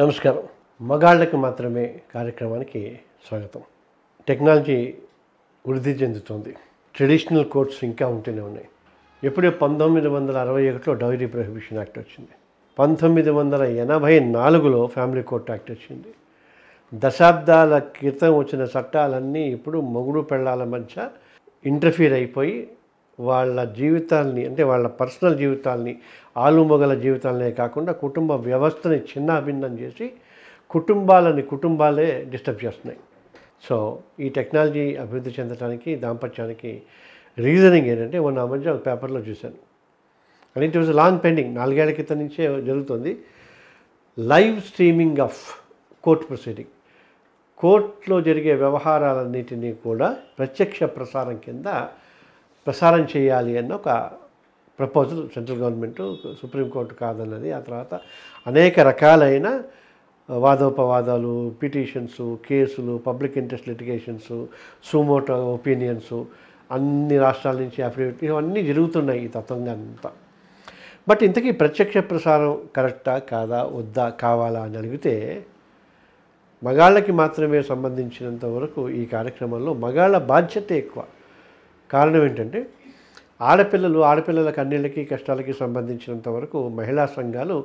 నమస్కారం. మగాళ్ళకి మాత్రమే కార్యక్రమానికి స్వాగతం. టెక్నాలజీ వృద్ధి చెందుతుంది. ట్రెడిషనల్ కోర్ట్స్ ఇంకా ఉంటూనే ఉన్నాయి. ఎప్పుడే పంతొమ్మిది వందల అరవై ఒకటిలో డౌరీ ప్రొహిబిషన్ యాక్ట్ వచ్చింది. పంతొమ్మిది వందల ఎనభై నాలుగులో ఫ్యామిలీ కోర్ట్ యాక్ట్ వచ్చింది. దశాబ్దాల క్రితం వచ్చిన చట్టాలన్నీ ఇప్పుడు మొగుడు పెళ్ళాల మధ్య ఇంటర్ఫీర్ అయిపోయి వాళ్ళ జీవితాల్ని అంటే వాళ్ళ పర్సనల్ జీవితాల్ని ఆలుమొగల జీవితాలనే కాకుండా కుటుంబ వ్యవస్థని చిన్నాభిన్నం చేసి కుటుంబాలని కుటుంబాలే డిస్టర్బ్ చేస్తున్నాయి. సో ఈ టెక్నాలజీ అభివృద్ధి చెందడానికి దాంపత్యానికి రీజనింగ్ ఏంటంటే మొన్న మధ్య ఒక పేపర్లో చూశాను. And it was long pending నాలుగేళ్ళ క్రితం నుంచే జరుగుతుంది. Live streaming of court proceeding కోర్టులో జరిగే వ్యవహారాలన్నిటినీ కూడా ప్రత్యక్ష ప్రసారం కింద ప్రసారం చేయాలి అన్న ఒక proposal central government supreme court కాదన్నది. ఆ తర్వాత అనేక రకాలైన వాదోపవాదాలు పిటిషన్స్ కేసులు public interest litigations suo motu opinions అన్ని రాష్ట్రాల నుంచి అఫిడవిట్ ఇవన్నీ జరుగుతున్నాయి ఈ తత్వంగా అంతా. బట్ ఇంతకీ ప్రత్యక్ష ప్రసారం కరెక్టా కాదా వద్దా కావాలా అని అడిగితే మగాళ్ళకి మాత్రమే సంబంధించినంత వరకు ఈ కార్యక్రమంలో మగాళ్ళ బాధ్యత ఎక్కువ. కారణం ఏంటంటే ఆడపిల్లలు ఆడపిల్లల కన్నీళ్ళకి కష్టాలకి సంబంధించినంత వరకు మహిళా సంఘాలు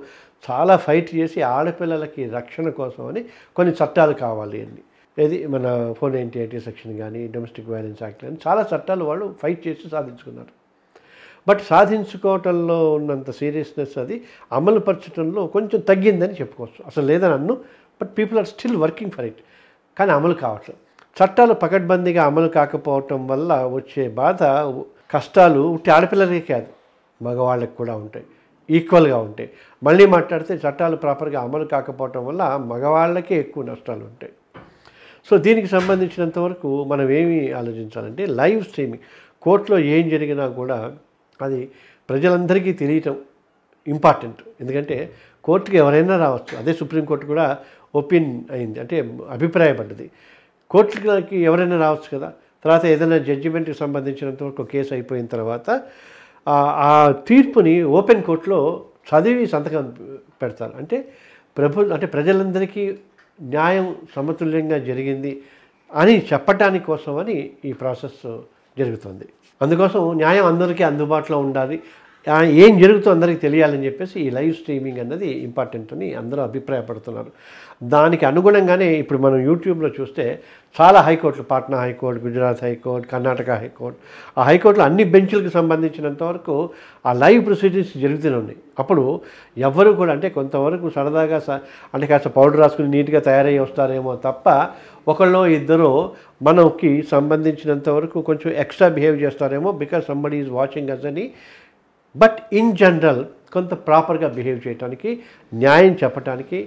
చాలా ఫైట్ చేసి ఆడపిల్లలకి రక్షణ కోసం అని కొన్ని చట్టాలు కావాలి అని ఏది? మన ఫోర్ నైంటీ ఎయిటీ సెక్షన్ కానీ డొమెస్టిక్ వైలెన్స్ యాక్ట్ కానీ చాలా చట్టాలు వాళ్ళు ఫైట్ చేసి సాధించుకున్నారు. బట్ సాధించుకోవటంలో ఉన్నంత సీరియస్నెస్ అది అమలు పరచడంలో కొంచెం తగ్గిందని చెప్పుకోవచ్చు. అసలు లేదని అన్ను but people are still working for it. కానీ అమలు కావట్లేదు. చట్టాలు పకడ్బందీగా అమలు కాకపోవటం వల్ల వచ్చే బాధ కష్టాలు ఉంటే ఆడపిల్లలకే కాదు మగవాళ్ళకి కూడా ఉంటాయి ఈక్వల్గా ఉంటాయి. మళ్ళీ మాట్లాడితే చట్టాలు ప్రాపర్గా అమలు కాకపోవటం వల్ల మగవాళ్ళకే ఎక్కువ నష్టాలు ఉంటాయి. సో దీనికి సంబంధించినంత వరకు మనం ఏమి ఆలోచించాలంటే లైవ్ స్ట్రీమింగ్ కోర్టులో ఏం జరిగినా కూడా అది ప్రజలందరికీ తెలియటం ఇంపార్టెంట్ ఎందుకంటే కోర్టుకి ఎవరైనా రావచ్చు. అదే సుప్రీంకోర్టు కూడా ఒపీన్ అయింది అంటే అభిప్రాయపడ్డది. కోర్టులకి ఎవరైనా రావచ్చు కదా? తర్వాత ఏదైనా జడ్జిమెంట్కి సంబంధించినంత వరకు కేసు అయిపోయిన తర్వాత ఆ తీర్పుని ఓపెన్ కోర్టులో చదివి సంతకం పెడతారు. అంటే ప్రభు అంటే ప్రజలందరికీ న్యాయం సమతుల్యంగా జరిగింది అని చెప్పటానికి కోసమని ఈ ప్రాసెస్ జరుగుతుంది. అందుకోసం న్యాయం అందరికీ అందుబాటులో ఉండాలి. ఏం జరుగుతుందో అందరికీ తెలియాలని చెప్పేసి ఈ లైవ్ స్ట్రీమింగ్ అన్నది ఇంపార్టెంట్ అని అందరూ అభిప్రాయపడుతున్నారు. దానికి అనుగుణంగానే ఇప్పుడు మనం యూట్యూబ్లో చూస్తే చాలా హైకోర్టులు Patna high court Gujarat high court Karnataka high court ఆ హైకోర్టులో అన్ని బెంచ్లకు సంబంధించినంత వరకు ఆ లైవ్ ప్రొసీడింగ్స్ జరుగుతూనే ఉన్నాయి. అప్పుడు ఎవరు కూడా అంటే కొంతవరకు సరదాగా అంటే కాస్త పౌడర్ రాసుకుని నీట్గా తయారయ్యి వస్తారేమో తప్ప ఒకళ్ళు ఇద్దరు మనకి సంబంధించినంత వరకు కొంచెం ఎక్స్ట్రా బిహేవ్ చేస్తారేమో because somebody is watching us అని బట్ ఇన్ జనరల్ కొంత ప్రాపర్గా బిహేవ్ చేయడానికి న్యాయం చెప్పడానికి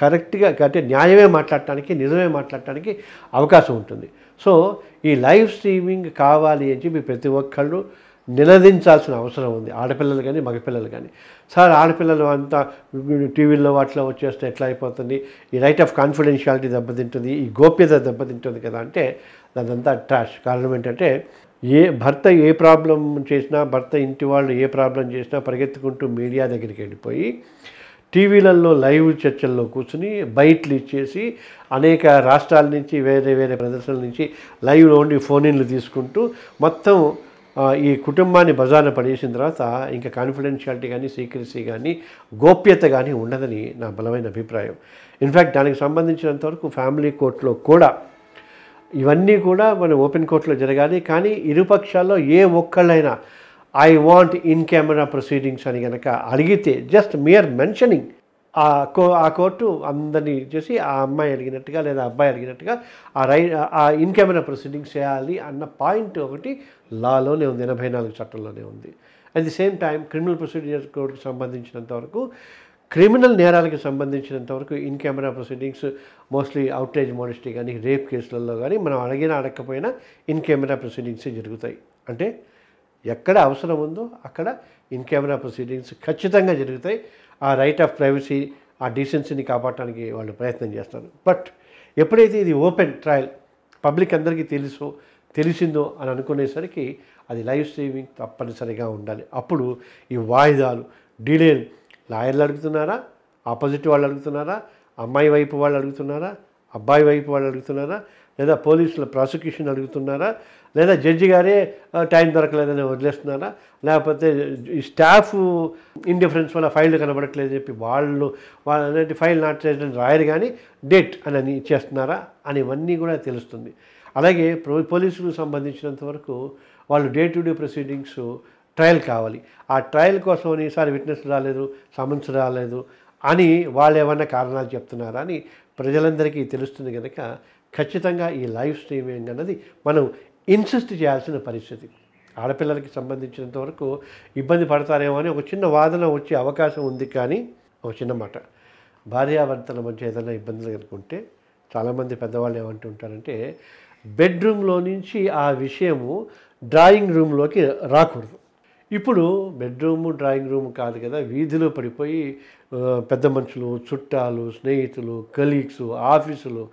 కరెక్ట్గా అంటే న్యాయమే మాట్లాడటానికి నిజమే మాట్లాడటానికి అవకాశం ఉంటుంది. సో ఈ లైవ్ స్ట్రీమింగ్ కావాలి అని చెప్పి ప్రతి ఒక్కళ్ళు నిలదించాల్సిన అవసరం ఉంది. ఆడపిల్లలు కానీ మగపిల్లలు కానీ. సార్ ఆడపిల్లలు అంతా టీవీల్లో వాటిలో వచ్చేస్తే ఎట్లా అయిపోతుంది? ఈ రైట్ ఆఫ్ కాన్ఫిడెన్షియాలిటీ దెబ్బతింటుంది. ఈ గోప్యత దెబ్బతింటుంది కదా అంటే అదంతా ట్రాష్ కారణం ఏంటంటే ఏ భర్త ఏ ప్రాబ్లం చేసినా భర్త ఇంటి వాళ్ళు ఏ ప్రాబ్లం చేసినా పరిగెత్తుకుంటూ మీడియా దగ్గరికి వెళ్ళిపోయి టీవీలలో లైవ్ చర్చల్లో కూర్చుని బయట్లు ఇచ్చేసి అనేక రాష్ట్రాల నుంచి వేరే వేరే ప్రదర్శనల నుంచి లైవ్లో ఉండి ఫోన్ ఇన్లు తీసుకుంటూ మొత్తం ఈ కుటుంబాన్ని బజార్న పడేసిన తర్వాత ఇంకా కాన్ఫిడెన్షియాలిటీ కానీ సీక్రెసీ కానీ గోప్యత కానీ ఉండదని నా బలమైన అభిప్రాయం. ఇన్ఫ్యాక్ట్ దానికి సంబంధించినంతవరకు ఫ్యామిలీ కోర్టులో కూడా ఇవన్నీ కూడా మన ఓపెన్ కోర్టులో జరగాలి కానీ ఇరుపక్షాల్లో ఏ ఒక్కళ్ళైనా I want in camera proceedings అని కనుక అడిగితే జస్ట్ మియర్ మెన్షనింగ్ ఆ కో ఆ కోర్టు అందరినీ చేసి ఆ అమ్మాయి అడిగినట్టుగా లేదా అబ్బాయి అడిగినట్టుగా ఆ రై ఆ ఇన్ కెమెరా ప్రొసీడింగ్స్ చేయాలి అన్న పాయింట్ ఒకటి లాలోనే ఉంది ఎనభై నాలుగు చట్టంలోనే ఉంది. At the same time criminal procedure కోడ్కి సంబంధించినంత వరకు క్రిమినల్ నేరాలకు సంబంధించినంత వరకు in camera proceedings mostly outrage modesty కానీ రేప్ కేసులలో కానీ మనం అడిగినా అడగకపోయినా ఇన్ కెమెరా ప్రొసీడింగ్సే జరుగుతాయి. అంటే ఎక్కడ అవసరం ఉందో అక్కడ ఇన్ కెమెరా ప్రొసీడింగ్స్ ఖచ్చితంగా జరుగుతాయి. ఆ రైట్ ఆఫ్ ప్రైవసీ ఆ డీసెన్సీని కాపాడటానికి వాళ్ళు ప్రయత్నం చేస్తారు. బట్ ఎప్పుడైతే ఇది ఓపెన్ ట్రయల్ పబ్లిక్ అందరికీ తెలుసో తెలిసిందో అని అనుకునేసరికి అది లైవ్ స్ట్రీమింగ్ తప్పనిసరిగా ఉండాలి. అప్పుడు ఈ వాయిదాలు డిలే లాయర్లు అడుగుతున్నారా? ఆపోజిట్ వాళ్ళు అడుగుతున్నారా? అమ్మాయి వైపు వాళ్ళు అడుగుతున్నారా? అబ్బాయి వైపు వాళ్ళు అడుగుతున్నారా? లేదా పోలీసుల ప్రాసిక్యూషన్ అడుగుతున్నారా? లేదా జడ్జి గారే టైం దొరకలేదని వదిలేస్తున్నారా? లేకపోతే ఈ స్టాఫ్ ఇండిఫరెన్స్ వల్ల ఫైల్ కనబడట్లేదు చెప్పి వాళ్ళు వాళ్ళ ఫైల్ నాట్ చేయడం రాయరు కానీ డేట్ అని ఇచ్చేస్తున్నారా? అని ఇవన్నీ కూడా తెలుస్తుంది. అలాగే పోలీసులకు సంబంధించినంత వరకు వాళ్ళు day to day proceedings trial కావాలి. ఆ ట్రయల్ కోసం ఈసారి విట్నెస్ రాలేదు సమన్స్ రాలేదు అని వాళ్ళు ఏమన్నా కారణాలు చెప్తున్నారా అని ప్రజలందరికీ తెలుస్తుంది కనుక ఖచ్చితంగా ఈ లైవ్ స్ట్రీమింగ్ అన్నది మనం ఇన్సిస్ట్ చేయాల్సిన పరిస్థితి. ఆడపిల్లలకి సంబంధించినంత వరకు ఇబ్బంది పడతారేమో అని ఒక చిన్న వాదన వచ్చే అవకాశం ఉంది కానీ ఒక చిన్న మాట. భార్యాభర్తల మధ్య ఏదైనా ఇబ్బందులు కనుకుంటే చాలామంది పెద్దవాళ్ళు ఏమంటుంటారంటే బెడ్రూమ్లో నుంచి ఆ విషయము డ్రాయింగ్ రూమ్లోకి రాకూడదు. ఇప్పుడు బెడ్రూము డ్రాయింగ్ రూమ్ కాదు కదా వీధిలో పడిపోయి పెద్ద మనుషులు చుట్టాలు స్నేహితులు కలీగ్స్ ఆఫీసులు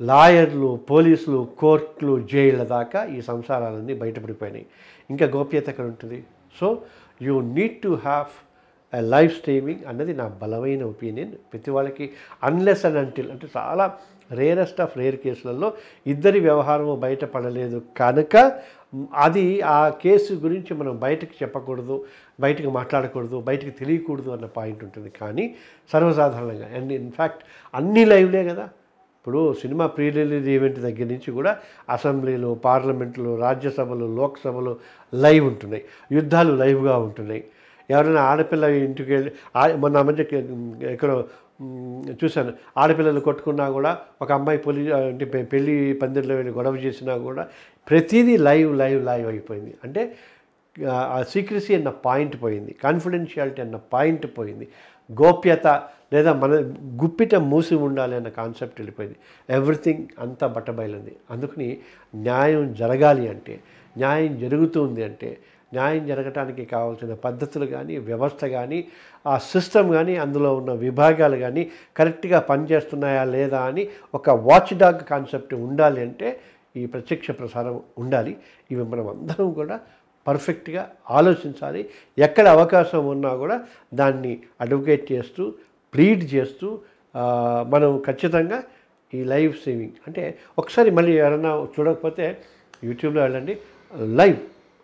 లాయర్లు పోలీసులు కోర్టులు జైళ్ళ దాకా ఈ సంసారాలన్నీ బయటపడిపోయినాయి. ఇంకా గోప్యత ఎక్కడ ఉంటుంది? So you need to have a life streaming అన్నది నా బలమైన ఒపీనియన్. ప్రతి వాళ్ళకి అన్లెస్ అండ్ అంటిల్ అంటే చాలా రేరెస్ట్ ఆఫ్ రేర్ కేసులలో ఇద్దరి వ్యవహారము బయటపడలేదు. కనుక అది ఆ కేసు గురించి మనం బయటకు చెప్పకూడదు బయటకు మాట్లాడకూడదు బయటకు తెలియకూడదు అన్న పాయింట్ ఉంటుంది. కానీ సర్వసాధారణంగా అండ్ ఇన్ఫ్యాక్ట్ అన్ని లైవ్లే కదా. ఇప్పుడు సినిమా ప్రీ రిలీజ్ ఈవెంట్ దగ్గర నుంచి కూడా అసెంబ్లీలు పార్లమెంట్లు రాజ్యసభలు లోక్సభలు లైవ్ ఉంటున్నాయి. యుద్ధాలు లైవ్గా ఉంటున్నాయి. ఎవరైనా ఆడపిల్ల ఇంటికి వెళ్ళి మొన్న మధ్య ఎక్కడో చూశాను. ఆడపిల్లలు కొట్టుకున్నా కూడా ఒక అమ్మాయి పొలి అంటే పెళ్ళి పందిరిలో వెళ్ళి గొడవ చేసినా కూడా ప్రతిదీ లైవ్ లైవ్ లైవ్ అయిపోయింది. అంటే ఆ సీక్రసీ అన్న పాయింట్ పోయింది. కాన్ఫిడెన్షియాలిటీ అన్న పాయింట్ పోయింది. గోప్యత లేదా మన గుప్పిట మూసి ఉండాలి అన్న కాన్సెప్ట్ వెళ్ళిపోయింది. ఎవ్రీథింగ్ అంతా బట్టబయలుంది. అందుకని న్యాయం జరగాలి అంటే న్యాయం జరుగుతుంది అంటే న్యాయం జరగటానికి కావాల్సిన పద్ధతులు కానీ వ్యవస్థ కానీ ఆ సిస్టమ్ కానీ అందులో ఉన్న విభాగాలు కానీ కరెక్ట్గా పనిచేస్తున్నాయా లేదా అని ఒక వాచ్ డాగ్ కాన్సెప్ట్ ఉండాలి అంటే ఈ ప్రత్యక్ష ప్రసారం ఉండాలి. ఇవి మనం అందరం కూడా పర్ఫెక్ట్గా ఆలోచించాలి. ఎక్కడ అవకాశం ఉన్నా కూడా దాన్ని అడ్వకేట్ చేస్తూ ప్లీడ్ చేస్తూ మనం ఖచ్చితంగా ఈ లైవ్ స్ట్రీమింగ్ అంటే ఒకసారి మళ్ళీ ఎవరైనా చూడకపోతే యూట్యూబ్లో వెళ్ళండి. లైవ్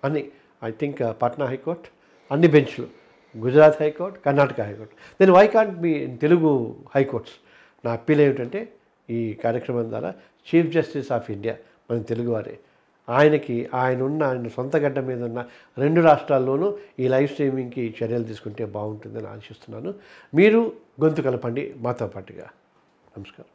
అని ఐ థింక్ పట్నా హైకోర్ట్ అన్ని బెంచ్లు Gujarat high court Karnataka high court then why can't me in Telugu high courts నా అప్పీల్ ఏమిటంటే ఈ కార్యక్రమం ద్వారా చీఫ్ జస్టిస్ ఆఫ్ ఇండియా మన తెలుగువారే ఆయనకి ఆయన ఉన్న ఆయన సొంత గడ్డ మీద ఉన్న రెండు రాష్ట్రాల్లోనూ ఈ లైవ్ స్ట్రీమింగ్కి చర్యలు తీసుకుంటే బాగుంటుందని ఆశిస్తున్నాను. మీరు గొంతు కలపండి మాతో పాటుగా. నమస్కారం.